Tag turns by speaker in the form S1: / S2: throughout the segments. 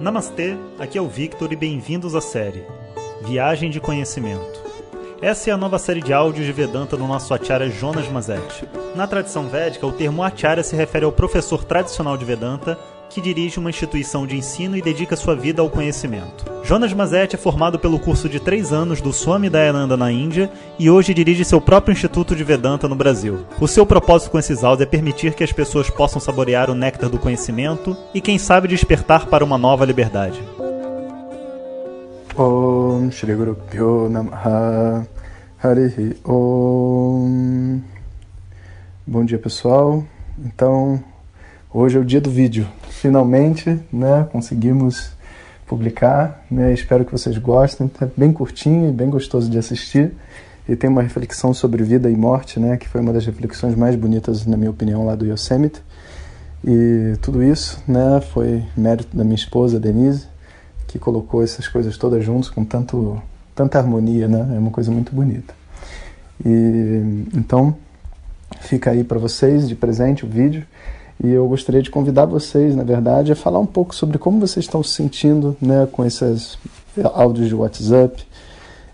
S1: Namastê, aqui é o Victor e bem-vindos à série Viagem de Conhecimento. Essa é a nova série de áudios de Vedanta do nosso acharya Jonas Mazet. Na tradição védica, o termo acharya se refere ao professor tradicional de Vedanta que dirige uma instituição de ensino e dedica sua vida ao conhecimento. Jonas Mazet é formado pelo curso de três anos do Swami Dayananda na Índia e hoje dirige seu próprio Instituto de Vedanta no Brasil. O seu propósito com esses áudios é permitir que as pessoas possam saborear o néctar do conhecimento e, quem sabe, despertar para uma nova liberdade.
S2: Om Shri Guru Pyo Namaha Harihi Om Bom dia pessoal, então hoje é o dia do vídeo, finalmente né, conseguimos publicar, né, espero que vocês gostem, é bem curtinho e bem gostoso de assistir e tem uma reflexão sobre vida e morte, né, que foi uma das reflexões mais bonitas na minha opinião lá do Yosemite e tudo isso né, foi mérito da minha esposa Denise que colocou essas coisas todas juntas com tanto, tanta harmonia, né? É uma coisa muito bonita. E então fica aí para vocês de presente o vídeo e eu gostaria de convidar vocês, na verdade, a falar um pouco sobre como vocês estão se sentindo, né, com esses áudios de WhatsApp.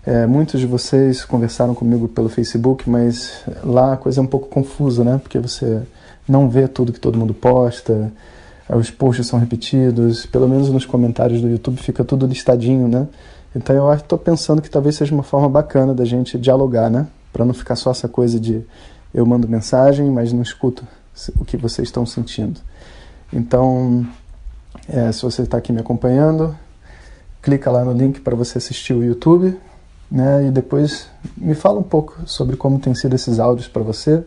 S2: É, muitos de vocês conversaram comigo pelo Facebook, mas lá a coisa é um pouco confusa, né? Porque você não vê tudo que todo mundo posta, os posts são repetidos, pelo menos nos comentários do YouTube fica tudo listadinho, né? Então eu estou pensando que talvez seja uma forma bacana da gente dialogar, né? Para não ficar só essa coisa de eu mando mensagem, mas não escuto o que vocês estão sentindo. Então, é, se você está aqui me acompanhando, clica lá no link para você assistir o YouTube, né? E depois me fala um pouco sobre como tem sido esses áudios para você,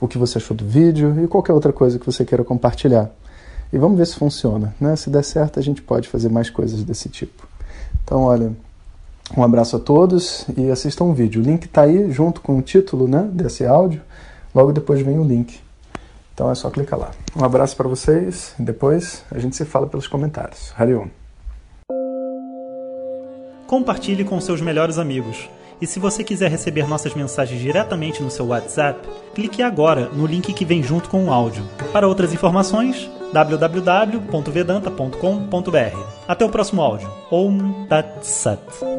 S2: o que você achou do vídeo e qualquer outra coisa que você queira compartilhar. E vamos ver se funciona. Né? Se der certo, a gente pode fazer mais coisas desse tipo. Então, olha, um abraço a todos e assistam o vídeo. O link está aí junto com o título né, desse áudio. Logo depois vem o link. Então é só clicar lá. Um abraço para vocês. Depois a gente se fala pelos comentários. Hariom.
S1: Compartilhe com seus melhores amigos. E se você quiser receber nossas mensagens diretamente no seu WhatsApp, clique agora no link que vem junto com o áudio. Para outras informações, www.vedanta.com.br. Até o próximo áudio. Om Tat Sat.